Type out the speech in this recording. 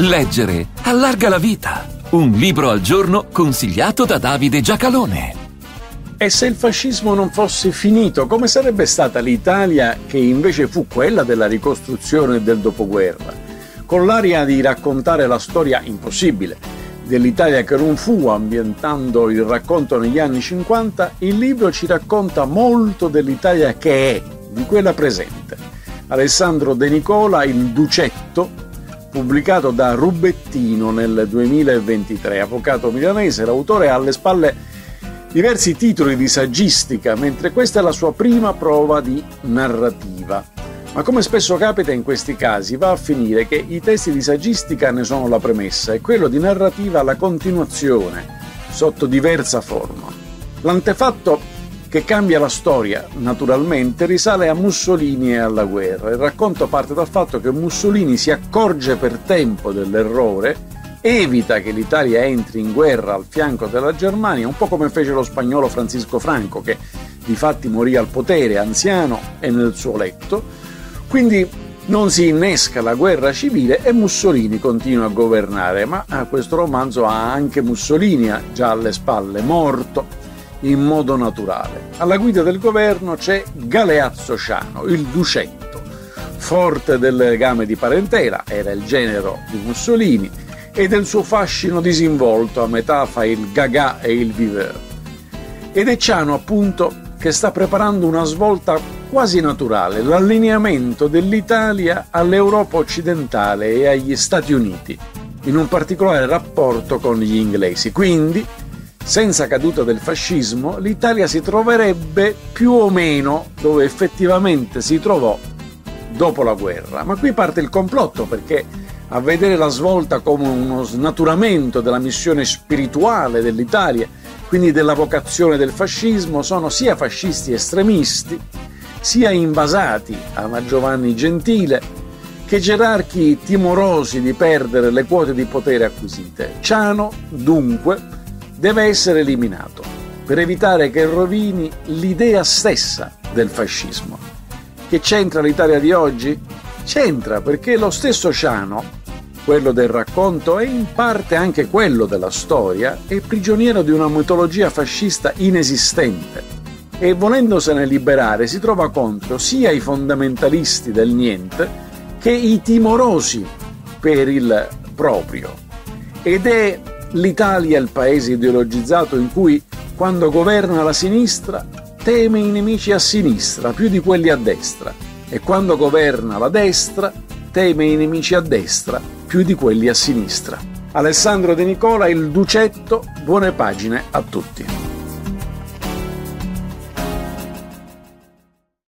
Leggere allarga la vita. Un libro al giorno consigliato da Davide Giacalone. E se il fascismo non fosse finito, come sarebbe stata l'Italia che invece fu quella della ricostruzione del dopoguerra? Con l'aria di raccontare la storia impossibile dell'Italia che non fu, ambientando il racconto negli anni 50, il libro ci racconta molto dell'Italia che è, di quella presente. Alessandro De Nicola, il Ducetto, pubblicato da Rubettino nel 2023. Avvocato milanese, l'autore ha alle spalle diversi titoli di saggistica, mentre questa è la sua prima prova di narrativa. Ma come spesso capita in questi casi, va a finire che i testi di saggistica ne sono la premessa e quello di narrativa la continuazione, sotto diversa forma. L'antefatto che cambia la storia, naturalmente, risale a Mussolini e alla guerra. Il racconto parte dal fatto che Mussolini si accorge per tempo dell'errore, evita che l'Italia entri in guerra al fianco della Germania, un po' come fece lo spagnolo Francisco Franco, che di fatti morì al potere, anziano e nel suo letto. Quindi non si innesca la guerra civile e Mussolini continua a governare, ma questo romanzo ha anche Mussolini già alle spalle, morto in modo naturale. Alla guida del governo c'è Galeazzo Ciano, il Ducetto, forte del legame di parentela, era il genero di Mussolini, e del suo fascino disinvolto, a metà fra il gaga e il viveur. Ed è Ciano, appunto, che sta preparando una svolta quasi naturale, l'allineamento dell'Italia all'Europa occidentale e agli Stati Uniti, in un particolare rapporto con gli inglesi. Quindi senza caduta del fascismo, l'Italia si troverebbe più o meno dove effettivamente si trovò dopo la guerra. Ma qui parte il complotto perché a vedere la svolta come uno snaturamento della missione spirituale dell'Italia, quindi della vocazione del fascismo, sono sia fascisti estremisti, sia invasati a Giovanni Gentile, che gerarchi timorosi di perdere le quote di potere acquisite. Ciano, dunque, deve essere eliminato per evitare che rovini l'idea stessa del fascismo. Che c'entra l'Italia di oggi? C'entra perché lo stesso Ciano, quello del racconto e in parte anche quello della storia, è prigioniero di una mitologia fascista inesistente e volendosene liberare si trova contro sia i fondamentalisti del niente che i timorosi per il proprio. Ed è L'Italia è il paese ideologizzato in cui, quando governa la sinistra, teme i nemici a sinistra più di quelli a destra e quando governa la destra, teme i nemici a destra più di quelli a sinistra. Alessandro De Nicola, il Ducetto, buone pagine a tutti.